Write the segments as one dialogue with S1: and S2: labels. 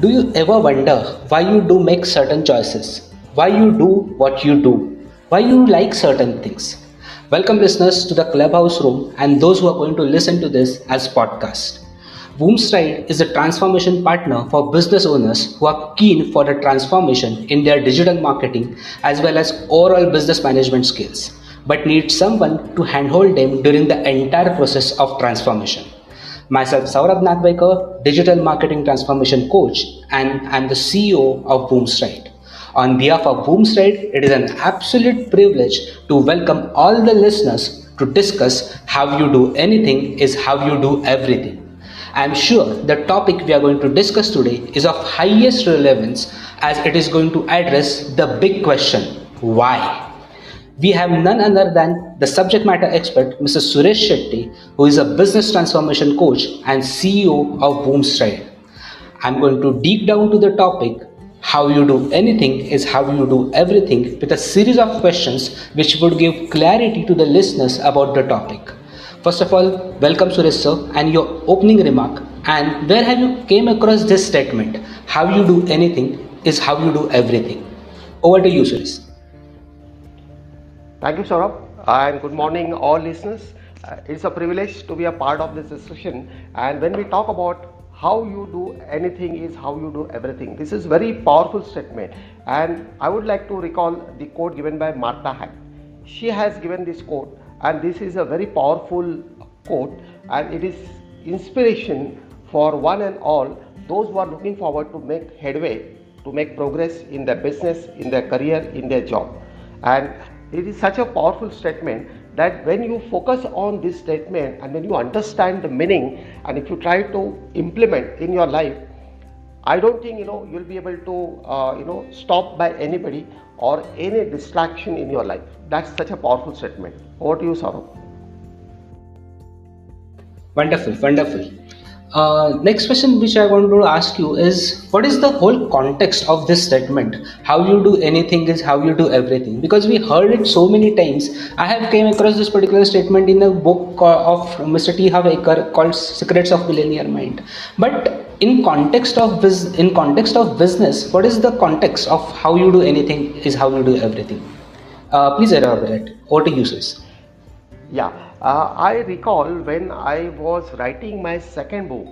S1: Do you ever wonder why you do make certain choices? Why you do what you do? Why you like certain things? Welcome listeners to the Clubhouse Room and those who are going to listen to this as podcast. Boomstride is a transformation partner for business owners who are keen for a transformation in their digital marketing as well as overall business management skills, but need someone to handhold them during the entire process of transformation. Myself, Saurabh Nagvekar, Digital Marketing Transformation Coach, and I'm the CEO of Boomstride. On behalf of Boomstride, it is an absolute privilege to welcome all the listeners to discuss how you do anything is how you do everything. I'm sure the topic we are going to discuss today is of highest relevance as it is going to address the big question why? We have none other than the subject matter expert, Mr. Suresh Shetty, who is a business transformation coach and CEO of Boomstride. I'm going to deep down to the topic how you do anything is how you do everything with a series of questions which would give clarity to the listeners about the topic. First of all, welcome Suresh sir and your opening remark and where have you came across this statement how you do anything is how you do everything. Over to you Suresh.
S2: Thank you, Saurabh, and good morning, all listeners. Uh, it's a privilege to be a part of this discussion. And when we talk about how you do anything is how you do everything, this is very powerful statement. And I would like to recall the quote given by Martha Beck. She has given this quote, and this is a very powerful quote, and it is inspiration for one and all those who are looking forward to make headway, to make progress in their business, in their career, in their job. And it is such a powerful statement that when you focus on this statement and when you understand the meaning and if you try to implement in your life i don't think you know you'll be able to uh, you know stop by anybody or any distraction in your life. That's such a powerful statement. Over to you Saurabh.
S1: wonderful wonderful uh, next question which I want to ask you is what is the whole context of this statement? How you do anything is how you do everything. Because we heard it so many times. I have came across this particular statement in a book of Mr. T. Harv Eker called Secrets of Billionaire Mind. But in context of biz- in context of business, what is the context of how you do anything is how you do everything? Uh, please elaborate. Over to you, sis.
S2: Yeah. Uh, I recall when I was writing my second book,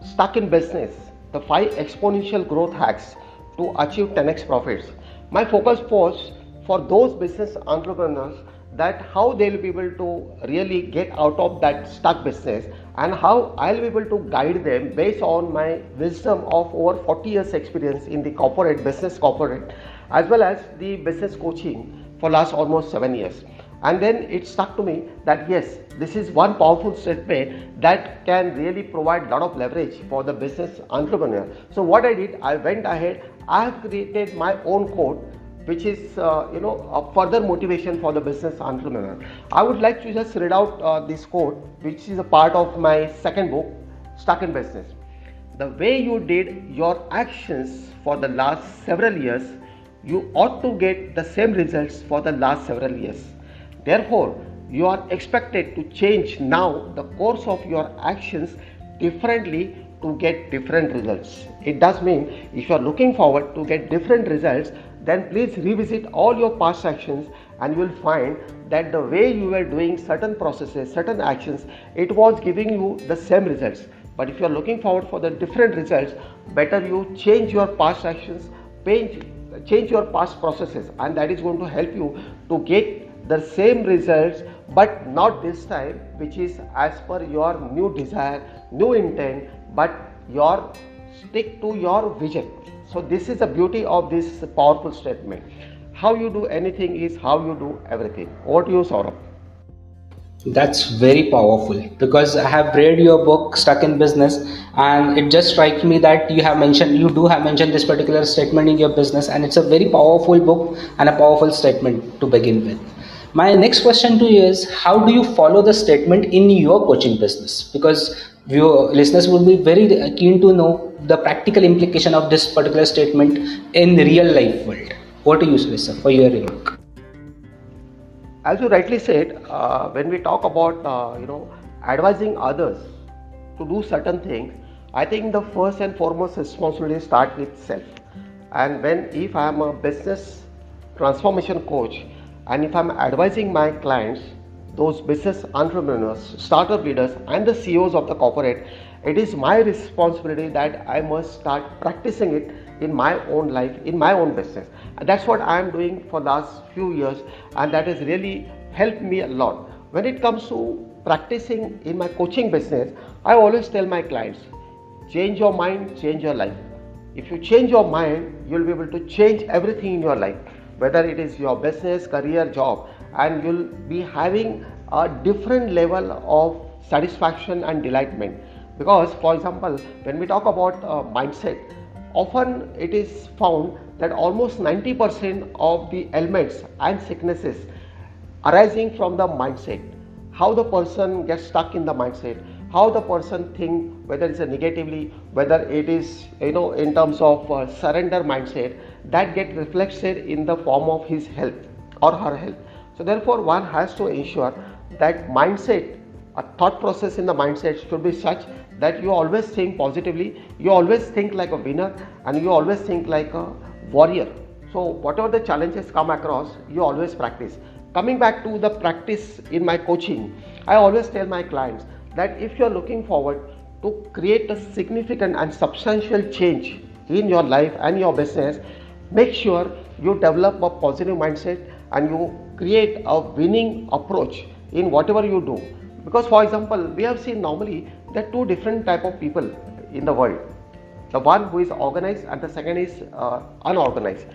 S2: Stuck in Business The Five Exponential Growth Hacks to Achieve 10x Profits. My focus was for those business entrepreneurs that how they'll be able to really get out of that stuck business and how I'll be able to guide them based on my wisdom of over 40 years experience in the corporate business corporate as well as the business coaching for last almost 7 years and then it stuck to me that yes this is one powerful statement that can really provide a lot of leverage for the business entrepreneur. So what i did i went ahead i have created my own code which is uh, you know a further motivation for the business entrepreneur. I would like to just read out uh, this code which is a part of my second book stuck in business. The way you did your actions for the last several years you ought to get the same results for the last several years Therefore, you are expected to change now the course of your actions differently to get different results. It does mean if you are looking forward to get different results, then please revisit all your past actions and you will find that the way you were doing certain processes, certain actions, it was giving you the same results. But if you are looking forward for the different results, better you change your past actions, change, change your past processes, and that is going to help you to get the same results but not this time which is as per your new desire new intent but your stick to your vision. So this is the beauty of this powerful statement. How you do anything is how you do everything. Over to you saurabh.
S1: That's very powerful because I have read your book Stuck in Business and it just strikes me that you have mentioned you do have mentioned this particular statement in your business and it's a very powerful book and a powerful statement to begin with. My next question to you is how do you follow the statement in your coaching business? Because your listeners will be very keen to know the practical implication of this particular statement in real life world. What do you say, sir, for your remark?
S2: As you rightly said, uh, when we talk about uh, you know advising others to do certain things, I think the first and foremost responsibility start with self. And when if I am a business transformation coach and if I'm advising my clients, those business entrepreneurs, startup leaders, and the CEOs of the corporate, it is my responsibility that I must start practicing it in my own life, in my own business. And that's what I am doing for last few years, and that has really helped me a lot. When it comes to practicing in my coaching business, I always tell my clients, change your mind, change your life. If you change your mind, you'll be able to change everything in your life, whether it is your business, career, job, and you'll be having a different level of satisfaction and delightment. Because, for example, when we talk about uh, mindset, often it is found that almost 90% of the ailments and sicknesses arising from the mindset how the person gets stuck in the mindset how the person think whether it's a negatively whether it is you know in terms of uh, surrender mindset that get reflected in the form of his health or her health. So therefore one has to ensure that mindset a thought process in the mindset should be such that you always think positively you always think like a winner and you always think like a warrior. So whatever the challenges come across you always practice. Coming back to the practice in my coaching i always tell my clients that if you are looking forward to create a significant and substantial change in your life and your business make sure you develop a positive mindset and you create a winning approach in whatever you do. Because for example we have seen normally there are two different type of people in the world. The one who is organized and the second is uh, unorganized.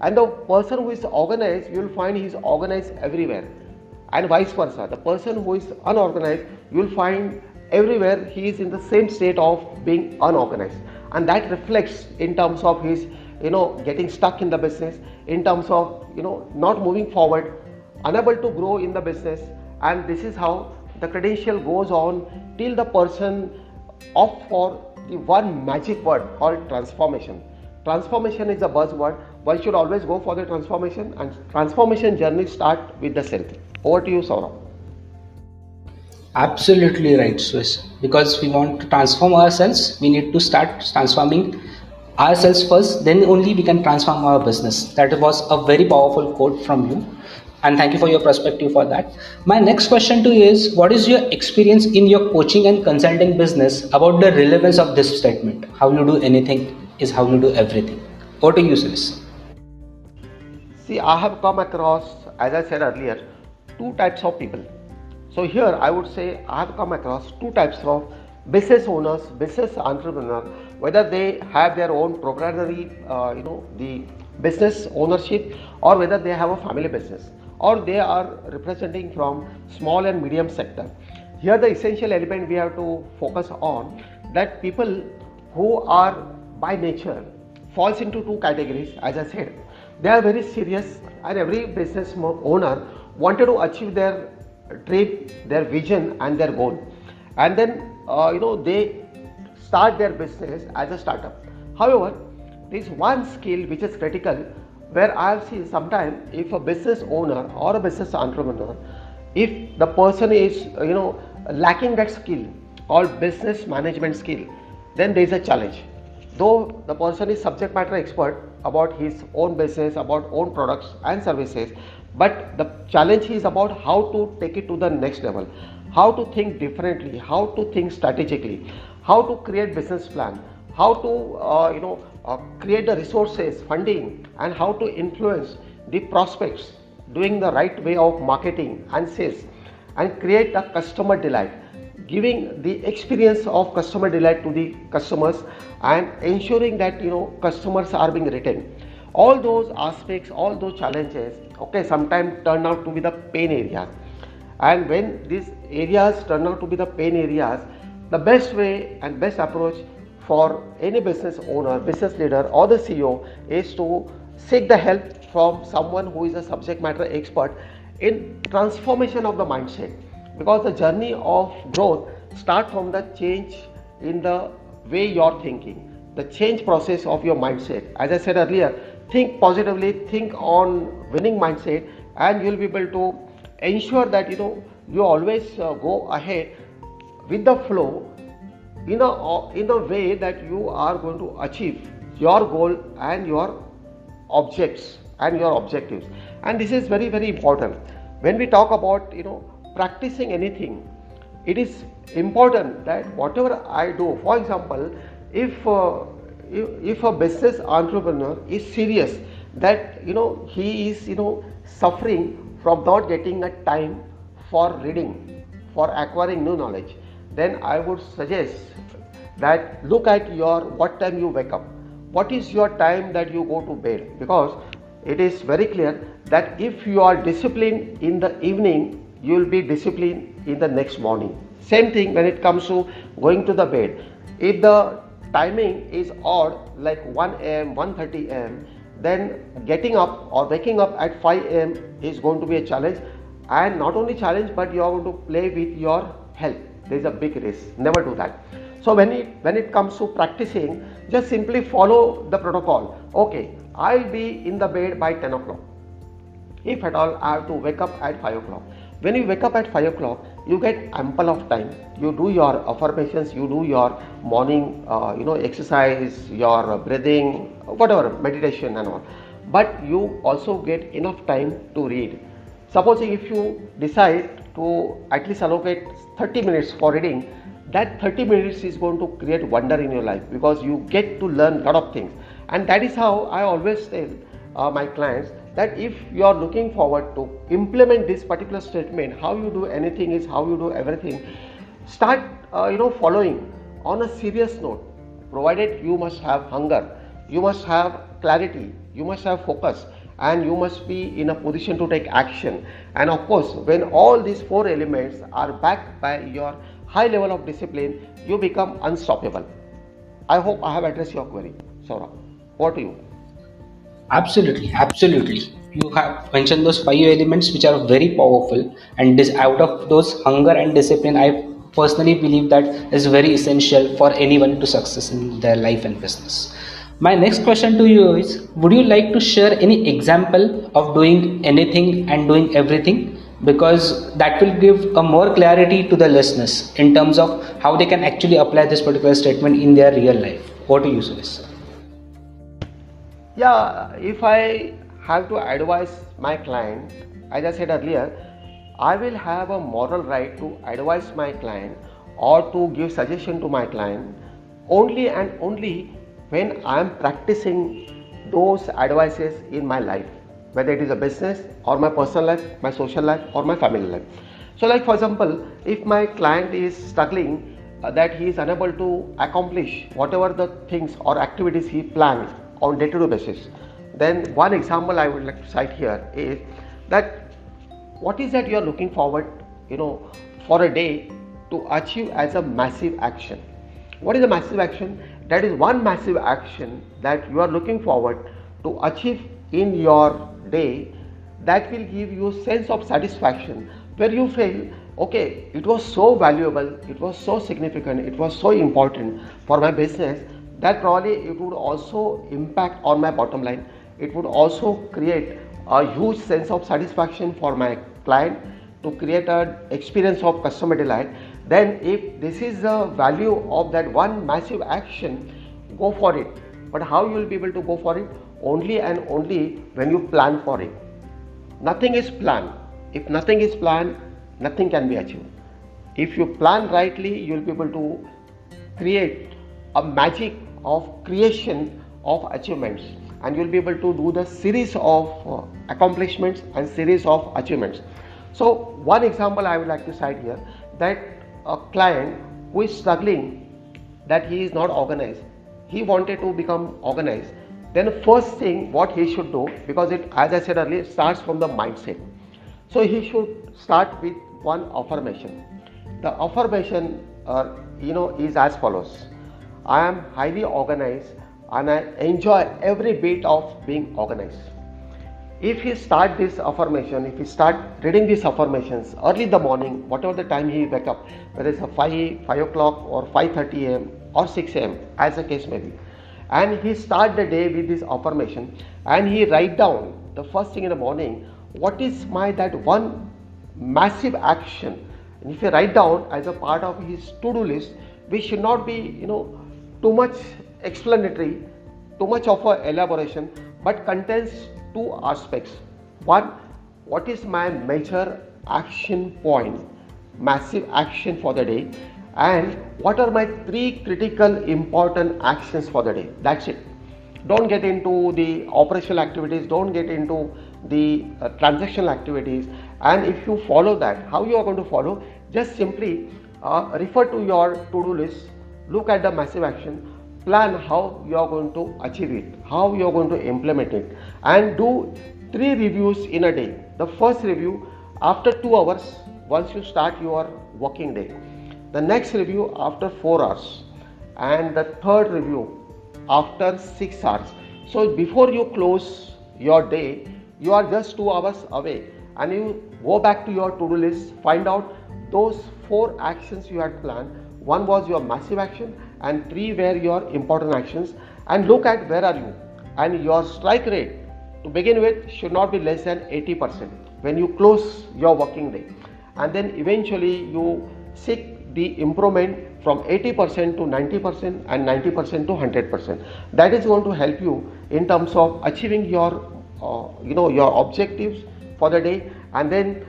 S2: And the person who is organized you will find he is organized everywhere and vice versa. The person who is unorganized you will find everywhere he is in the same state of being unorganized. And that reflects in terms of his you know getting stuck in the business in terms of you know not moving forward unable to grow in the business. And this is how the credential goes on till the person opt for the one magic word called transformation. Transformation is a buzzword. One should always go for the transformation and transformation journey start with the self over to you Saurabh
S1: Absolutely right, Swiss. Because we want to transform ourselves, we need to start transforming ourselves first, then only we can transform our business. That was a very powerful quote from you. And thank you for your perspective for that. My next question to you is What is your experience in your coaching and consulting business about the relevance of this statement? How you do anything is how you do everything. What do you, Swiss.
S2: See, I have come across, as I said earlier, two types of people so here I would say I have come across two types of business owners, business entrepreneurs, whether they have their own proprietary, uh, you know, the business ownership, or whether they have a family business, or they are representing from small and medium sector. Here the essential element we have to focus on that people who are by nature falls into two categories. As I said, they are very serious, and every business owner wanted to achieve their dream, their vision, and their goal. And then, uh, you know, they start their business as a startup. However, there is one skill which is critical where I have seen sometimes if a business owner or a business entrepreneur, if the person is, you know, lacking that skill called business management skill, then there is a challenge. Though the person is subject matter expert about his own business, about own products and services, but the challenge is about how to take it to the next level. How to think differently how to think strategically how to create business plan how to uh, you know uh, create the resources funding and how to influence the prospects doing the right way of marketing and sales and create a customer delight giving the experience of customer delight to the customers and ensuring that you know customers are being retained. All those aspects all those challenges okay sometimes turn out to be the pain areas. And when these areas turn out to be the pain areas the best way and best approach for any business owner business leader or the ceo is to seek the help from someone who is a subject matter expert in transformation of the mindset. Because the journey of growth starts from the change in the way you're thinking the change process of your mindset. As i said earlier think positively think on winning mindset and you'll be able to ensure that you know you always uh, go ahead with the flow in a in a way that you are going to achieve your goal and your objects and your objectives. And this is very very important. When we talk about you know practicing anything it is important that whatever i do for example if uh, if, a business entrepreneur is serious that you know he is you know suffering from not getting a time for reading for acquiring new knowledge then i would suggest that look at your what time you wake up. What is your time that you go to bed? Because it is very clear that if you are disciplined in the evening you will be disciplined in the next morning. Same thing when it comes to going to the bed. If the timing is odd like 1 am 1:30 am then getting up or waking up at 5 am is going to be a challenge. And not only challenge but you are going to play with your health. There is a big risk. Never do that. So when it when it comes to practicing just simply follow the protocol. Okay i'll be in the bed by 10 o'clock. If at all i have to wake up at 5 o'clock. When you wake up at 5 o'clock you get ample of time. You do your affirmations you do your morning uh, you know exercise your breathing whatever meditation and all. But you also get enough time to read. Supposing if you decide to at least allocate 30 minutes for reading that 30 minutes is going to create wonder in your life because you get to learn a lot of things. And that is how i always tell uh, my clients that if you are looking forward to implement this particular statement how you do anything is how you do everything start uh, you know following on a serious note provided you must have hunger you must have clarity you must have focus and you must be in a position to take action. And of course when all these four elements are backed by your high level of discipline you become unstoppable. I hope i have addressed your query. Saurabh over to you
S1: Absolutely, absolutely. You have mentioned those five elements which are very powerful, and this out of those hunger and discipline, I personally believe that is very essential for anyone to success in their life and business. My next question to you is: Would you like to share any example of doing anything and doing everything? Because that will give a more clarity to the listeners in terms of how they can actually apply this particular statement in their real life. What do you suggest?
S2: Yeah, if I have to advise my client, as I said earlier, I will have a moral right to advise my client or to give suggestion to my client only and only when I am practicing those advices in my life, whether it is a business or my personal life, my social life, or my family life. So, like for example, if my client is struggling uh, that he is unable to accomplish whatever the things or activities he plans on day-to-day basis. Then one example i would like to cite here is that what is that you are looking forward you know for a day to achieve as a massive action? What is a massive action? That is one massive action that you are looking forward to achieve in your day that will give you a sense of satisfaction where you feel okay it was so valuable it was so significant it was so important for my business that probably it would also impact on my bottom line. It would also create a huge sense of satisfaction for my client to create an experience of customer delight. Then if this is the value of that one massive action go for it. But how you will be able to go for it? Only and only when you plan for it. Nothing is planned. If nothing is planned nothing can be achieved. If you plan rightly you will be able to create a magic of creation of achievements. And you will be able to do the series of uh, accomplishments and series of achievements. So one example i would like to cite here that a client who is struggling that he is not organized. He wanted to become organized. Then first thing what he should do because it as i said earlier starts from the mindset. So he should start with one affirmation. The affirmation uh, you know is as follows I am highly organized and I enjoy every bit of being organized. If he start this affirmation, if he start reading these affirmations early in the morning, whatever the time he wake up, whether it's a 5, 5 o'clock or 5.30 am or 6 am as the case may be, and he start the day with this affirmation and he write down the first thing in the morning, what is my that one massive action and if you write down as a part of his to-do list we should not be you know too much explanatory too much of a elaboration but contains two aspects. One what is my major action point massive action for the day? And what are my three critical important actions for the day? That's it. Don't get into the operational activities don't get into the uh, transactional activities. And if you follow that how you are going to follow? Just simply uh, refer to your to-do list look at the massive action. Plan how you are going to achieve it how you are going to implement it and do three reviews in a day. The first review after 2 hours once you start your working day. The next review after 4 hours. And the third review after 6 hours. So before you close your day you are just 2 hours away. And you go back to your to do list find out those four actions you had planned one was your massive action and three were your important actions. And look at where are you. And your strike rate to begin with should not be less than 80% when you close your working day. And then eventually you seek the improvement from 80% to 90% and 90% to 100% that is going to help you in terms of achieving your uh, you know your objectives for the day. And then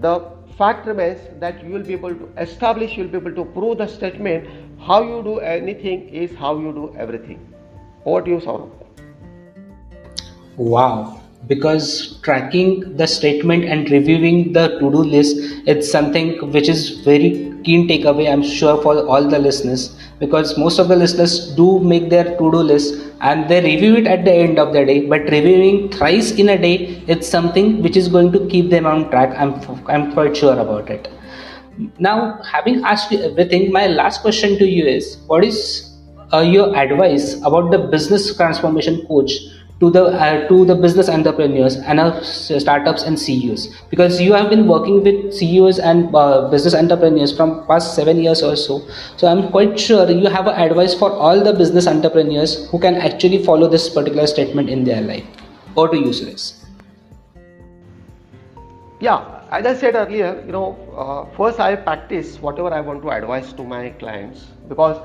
S2: the fact remains that you will be able to establish you will be able to prove the statement how you do anything is how you do everything. Over to you, Saurabh.
S1: Wow. Because tracking the statement and reviewing the to-do list, it's something which is very keen takeaway, I'm sure, for all the listeners. Because most of the listeners do make their to-do list and they review it at the end of the day. But reviewing thrice in a day, it's something which is going to keep them on track. I'm I'm quite sure about it. Now, having asked you everything, my last question to you is what is uh, your advice about the business transformation coach to the uh, to the business entrepreneurs and uh, startups and CEOs because you have been working with CEOs and uh, business entrepreneurs from past 7 years or so. So i'm quite sure you have advice for all the business entrepreneurs who can actually follow this particular statement in their life. Or to use this
S2: yeah as I said earlier, you know, uh, first I practice whatever I want to advise to my clients. Because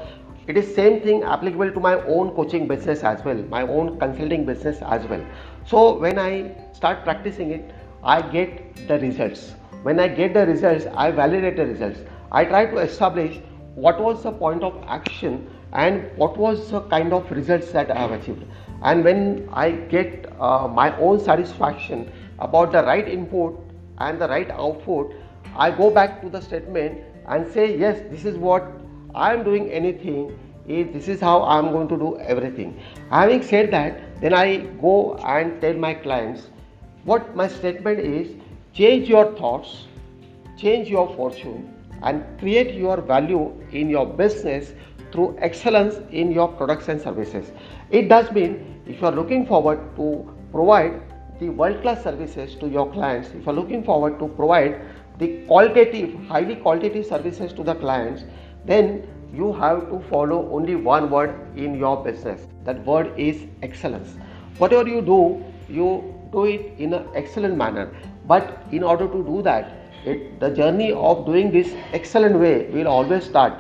S2: it is same thing applicable to my own coaching business as well, my own consulting business as well. So when I start practicing it, I get the results. When I get the results, I validate the results. I try to establish what was the point of action and what was the kind of results that I have achieved. And when I get uh, my own satisfaction about the right input and the right output, I go back to the statement and say, yes, this is what I am doing anything, if this is how I am going to do everything. Having said that, then I go and tell my clients what my statement is change your thoughts, change your fortune, and create your value in your business through excellence in your products and services. It does mean if you are looking forward to provide the world class services to your clients, if you are looking forward to provide the qualitative, highly qualitative services to the clients, then you have to follow only one word in your business. That word is excellence. Whatever you do, you do it in an excellent manner. But in order to do that, it, the journey of doing this excellent way will always start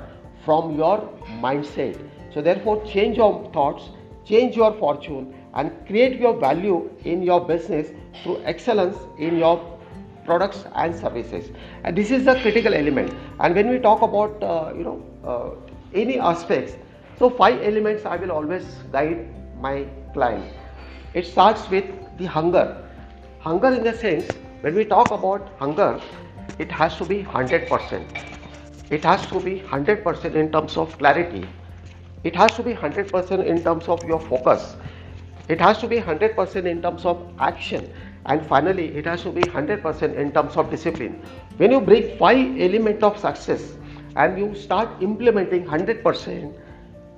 S2: from your mindset. So, therefore, change your thoughts, change your fortune, and create your value in your business through excellence in your products and services. And this is the critical element. And when we talk about uh, you know uh, any aspects so five elements i will always guide my client. It starts with the hunger. Hunger in the sense when we talk about hunger it has to be 100% it has to be 100% in terms of clarity. It has to be 100% in terms of your focus. It has to be 100% in terms of action and finally it has to be 100% in terms of discipline. When you bring five elements of success and you start implementing 100%,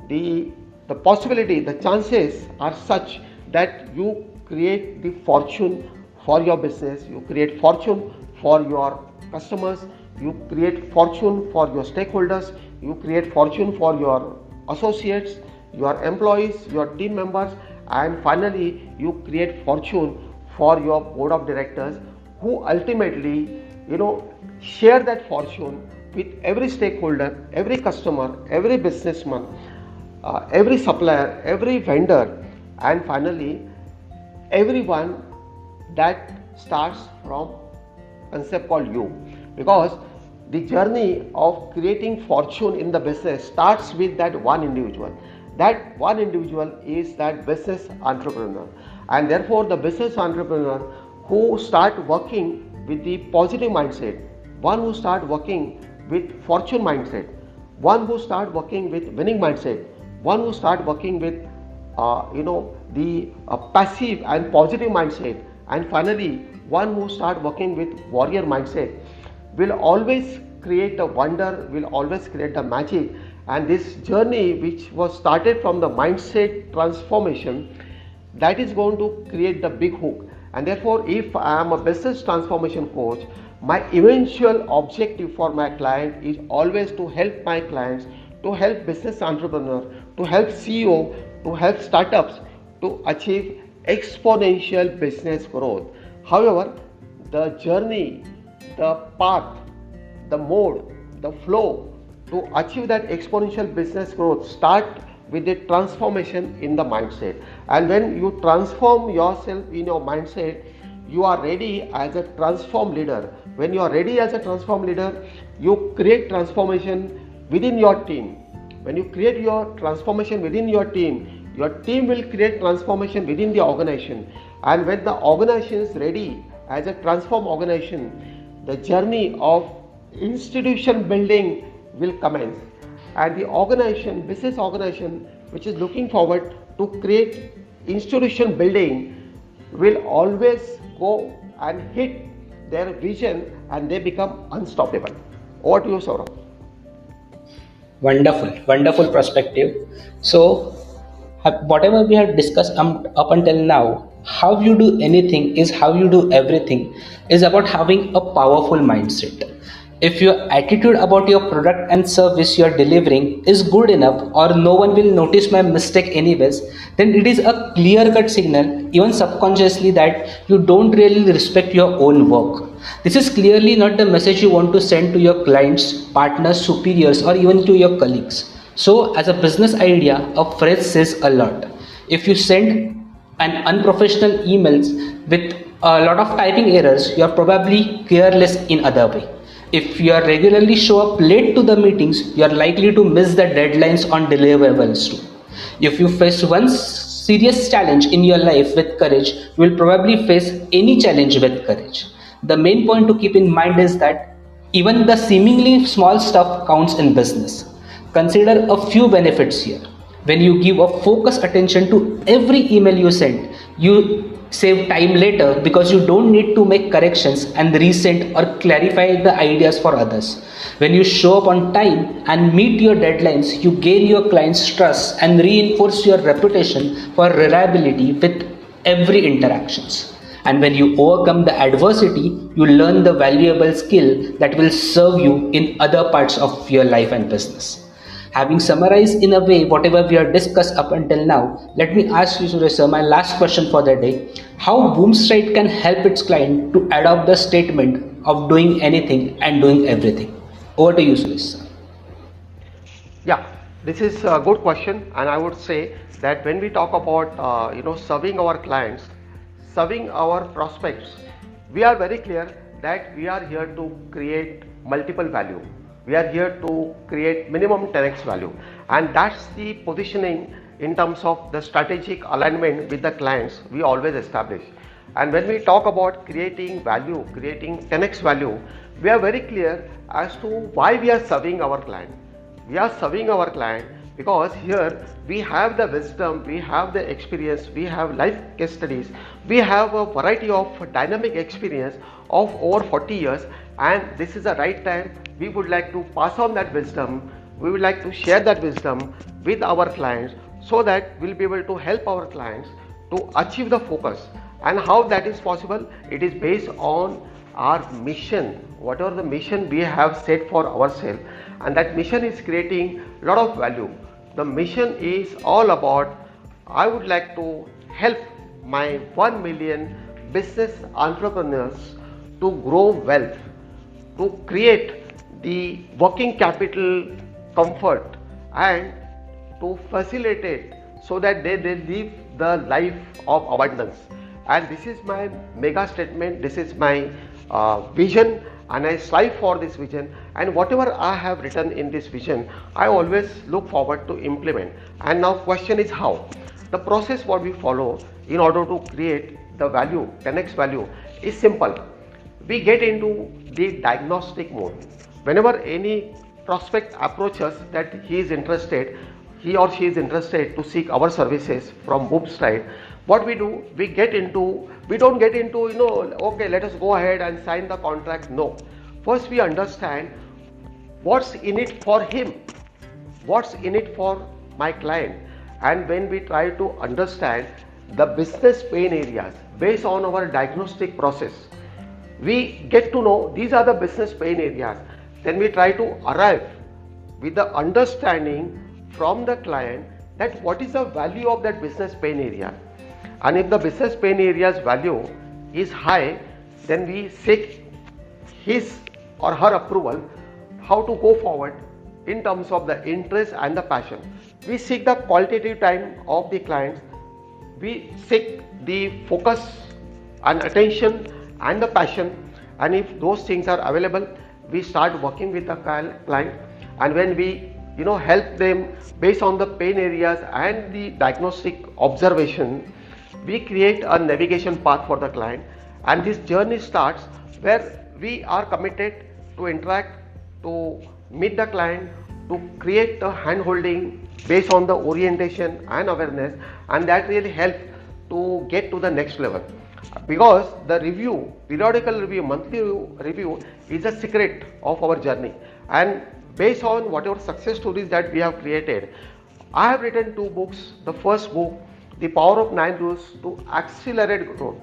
S2: the, the possibility, the chances are such that you create the fortune for your business, you create fortune for your customers, you create fortune for your stakeholders, you create fortune for your associates, your employees, your team members and finally you create fortune for your board of directors who ultimately you know share that fortune with every stakeholder every customer every businessman uh, every supplier every vendor and finally everyone that starts from concept called you. Because the journey of creating fortune in the business starts with that one individual. That one individual is that business entrepreneur and therefore the business entrepreneur who start working with the positive mindset one who start working with fortune mindset one who start working with winning mindset one who start working with uh, you know the uh, passive and positive mindset and finally one who start working with warrior mindset will always create a wonder will always create a magic. And this journey which was started from the mindset transformation that is going to create the big hook. And therefore if i am a business transformation coach my eventual objective for my client is always to help my clients to help business entrepreneur to help ceo to help startups to achieve exponential business growth. However the journey the path the mode the flow to achieve that exponential business growth start with the transformation in the mindset. And when you transform yourself in your mindset you are ready as a transform leader. When you are ready as a transform leader you create transformation within your team. When you create your transformation within your team your team will create transformation within the organization. And when the organization is ready as a transform organization the journey of institution building will commence and the organization business organization which is looking forward to create institution building will always go and hit their vision and they become unstoppable. Over to you Saurabh.
S1: Wonderful wonderful perspective. So whatever we have discussed um, up until now how you do anything is how you do everything is about having a powerful mindset if your attitude about your product and service you are delivering is good enough or no one will notice my mistake anyways then it is a clear cut signal even subconsciously that you don't really respect your own work. This is clearly not the message you want to send to your clients partners superiors or even to your colleagues. So as a business idea a phrase says a lot. If you send an unprofessional emails with a lot of typing errors you are probably careless in other way if you are regularly show up late to the meetings, you are likely to miss the deadlines on deliverables too. If you face one serious challenge in your life with courage, you will probably face any challenge with courage. The main point to keep in mind is that even the seemingly small stuff counts in business. Consider a few benefits here. When you give a focused attention to every email you send, you save time later because you don't need to make corrections and resend or clarify the ideas for others. When you show up on time and meet your deadlines, you gain your client's trust and reinforce your reputation for reliability with every interactions. And when you overcome the adversity, you learn the valuable skill that will serve you in other parts of your life and business. Having summarized in a way whatever we have discussed up until now, let me ask you, Suresh sir, my last question for the day. How Boomstride can help its client to adopt the statement of doing anything and doing everything? Over to you, Suresh sir.
S2: Yeah, this is a good question, and I would say that when we talk about uh, you know serving our clients, serving our prospects, we are very clear that we are here to create multiple value we are here to create minimum 10x value. And that's the positioning in terms of the strategic alignment with the clients we always establish. And when we talk about creating value creating 10x value we are very clear as to why we are serving our client. We are serving our client because here we have the wisdom we have the experience we have life case studies we have a variety of dynamic experience of over 40 years and this is the right time we would like to pass on that wisdom we would like to share that wisdom with our clients so that we'll be able to help our clients to achieve the focus. And how that is possible? It is based on our mission whatever the mission we have set for ourselves. And that mission is creating a lot of value the mission is all about i would like to help my 1 million business entrepreneurs to grow wealth to create the working capital comfort and to facilitate so that they, they live the life of abundance. And this is my mega statement this is my uh, vision and I strive for this vision. And whatever I have written in this vision I always look forward to implement. And now question is how? The process what we follow in order to create the value 10x value is simple. We get into the diagnostic mode. Whenever any prospect approaches that he is interested he or she is interested to seek our services from Boomstride what we do we get into we don't get into you know okay let us go ahead and sign the contract no. First we understand what's in it for him what's in it for my client. And when we try to understand the business pain areas based on our diagnostic process we get to know these are the business pain areas. Then we try to arrive with the understanding from the client that what is the value of that business pain area and if the business pain area's value is high then we seek his or her approval how to go forward in terms of the interest and the passion. We seek the qualitative time of the clients. We seek the focus and attention and the passion. And if those things are available we start working with the client and when we you know help them based on the pain areas and the diagnostic observation we create a navigation path for the client and this journey starts where we are committed to interact to meet the client to create a hand holding based on the orientation and awareness and that really helps to get to the next level. Because the review periodical review monthly review is a secret of our journey. And based on whatever success stories that we have created i have written two books. The first book the power of nine rules to accelerate growth.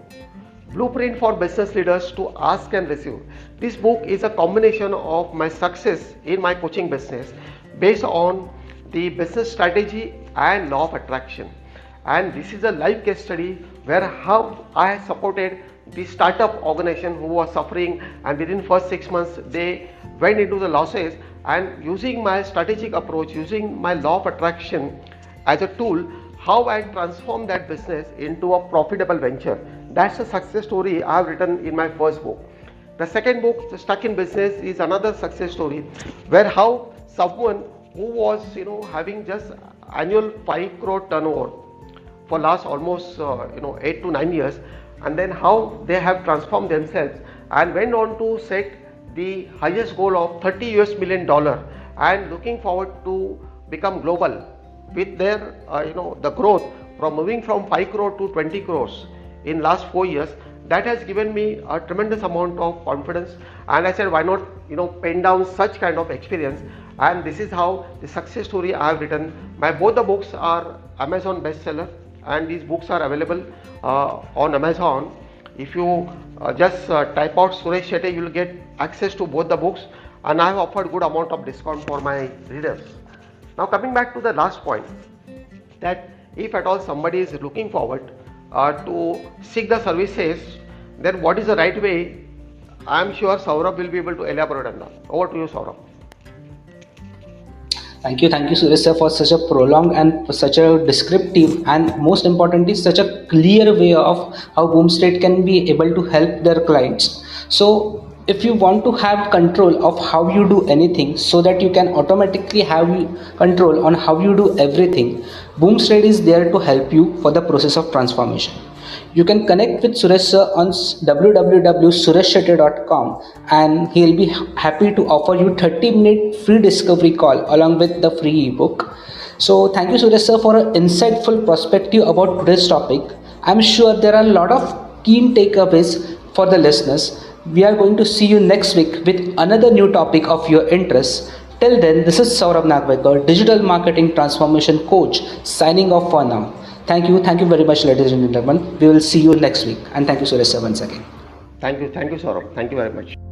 S2: Blueprint for business leaders to ask and receive. This book is a combination of my success in my coaching business based on the business strategy and law of attraction. And this is a live case study where how I supported the startup organization who was suffering and within first six months they went into the losses. And using my strategic approach using my law of attraction as a tool how I transform that business into a profitable venture. That's a success story I have written in my first book. The second book stuck in business is another success story where how someone who was you know having just annual 5 crore turnover for last almost uh, you know 8 to 9 years and then how they have transformed themselves and went on to set the highest goal of 30 US million dollar and looking forward to become global with their uh, you know the growth from moving from 5 crore to 20 crores in last 4 years that has given me a tremendous amount of confidence and i said why not you know pen down such kind of experience and this is how the success story i have written my both the books are amazon bestseller and these books are available uh, on Amazon. If you uh, just uh, type out Suresh Shetty, you will get access to both the books and I have offered good amount of discount for my readers. Now coming back to the last point that if at all somebody is looking forward uh, to seek the services then what is the right way I am sure Saurabh will be able to elaborate on that. Over to you Saurabh.
S1: Thank you, thank you, Suresh sir, for such a prolonged and such a descriptive and most importantly, such a clear way of how Boomstride can be able to help their clients. So, if you want to have control of how you do anything so that you can automatically have control on how you do everything, Boomstride is there to help you for the process of transformation. You can connect with Suresh sir on www.sureshshetty.com and he'll be happy to offer you 30 minute free discovery call along with the free ebook. So thank you Suresh sir for an insightful perspective about today's topic. I'm sure there are a lot of keen takeaways for the listeners. We are going to see you next week with another new topic of your interest. Till then, this is Saurabh Nagwekar, Digital Marketing Transformation Coach, signing off for now. Thank you. Thank you very much, ladies and gentlemen. We will see you next week. And thank you, Suresh, once again.
S2: Thank you. Thank you, Saurabh. Thank you very much.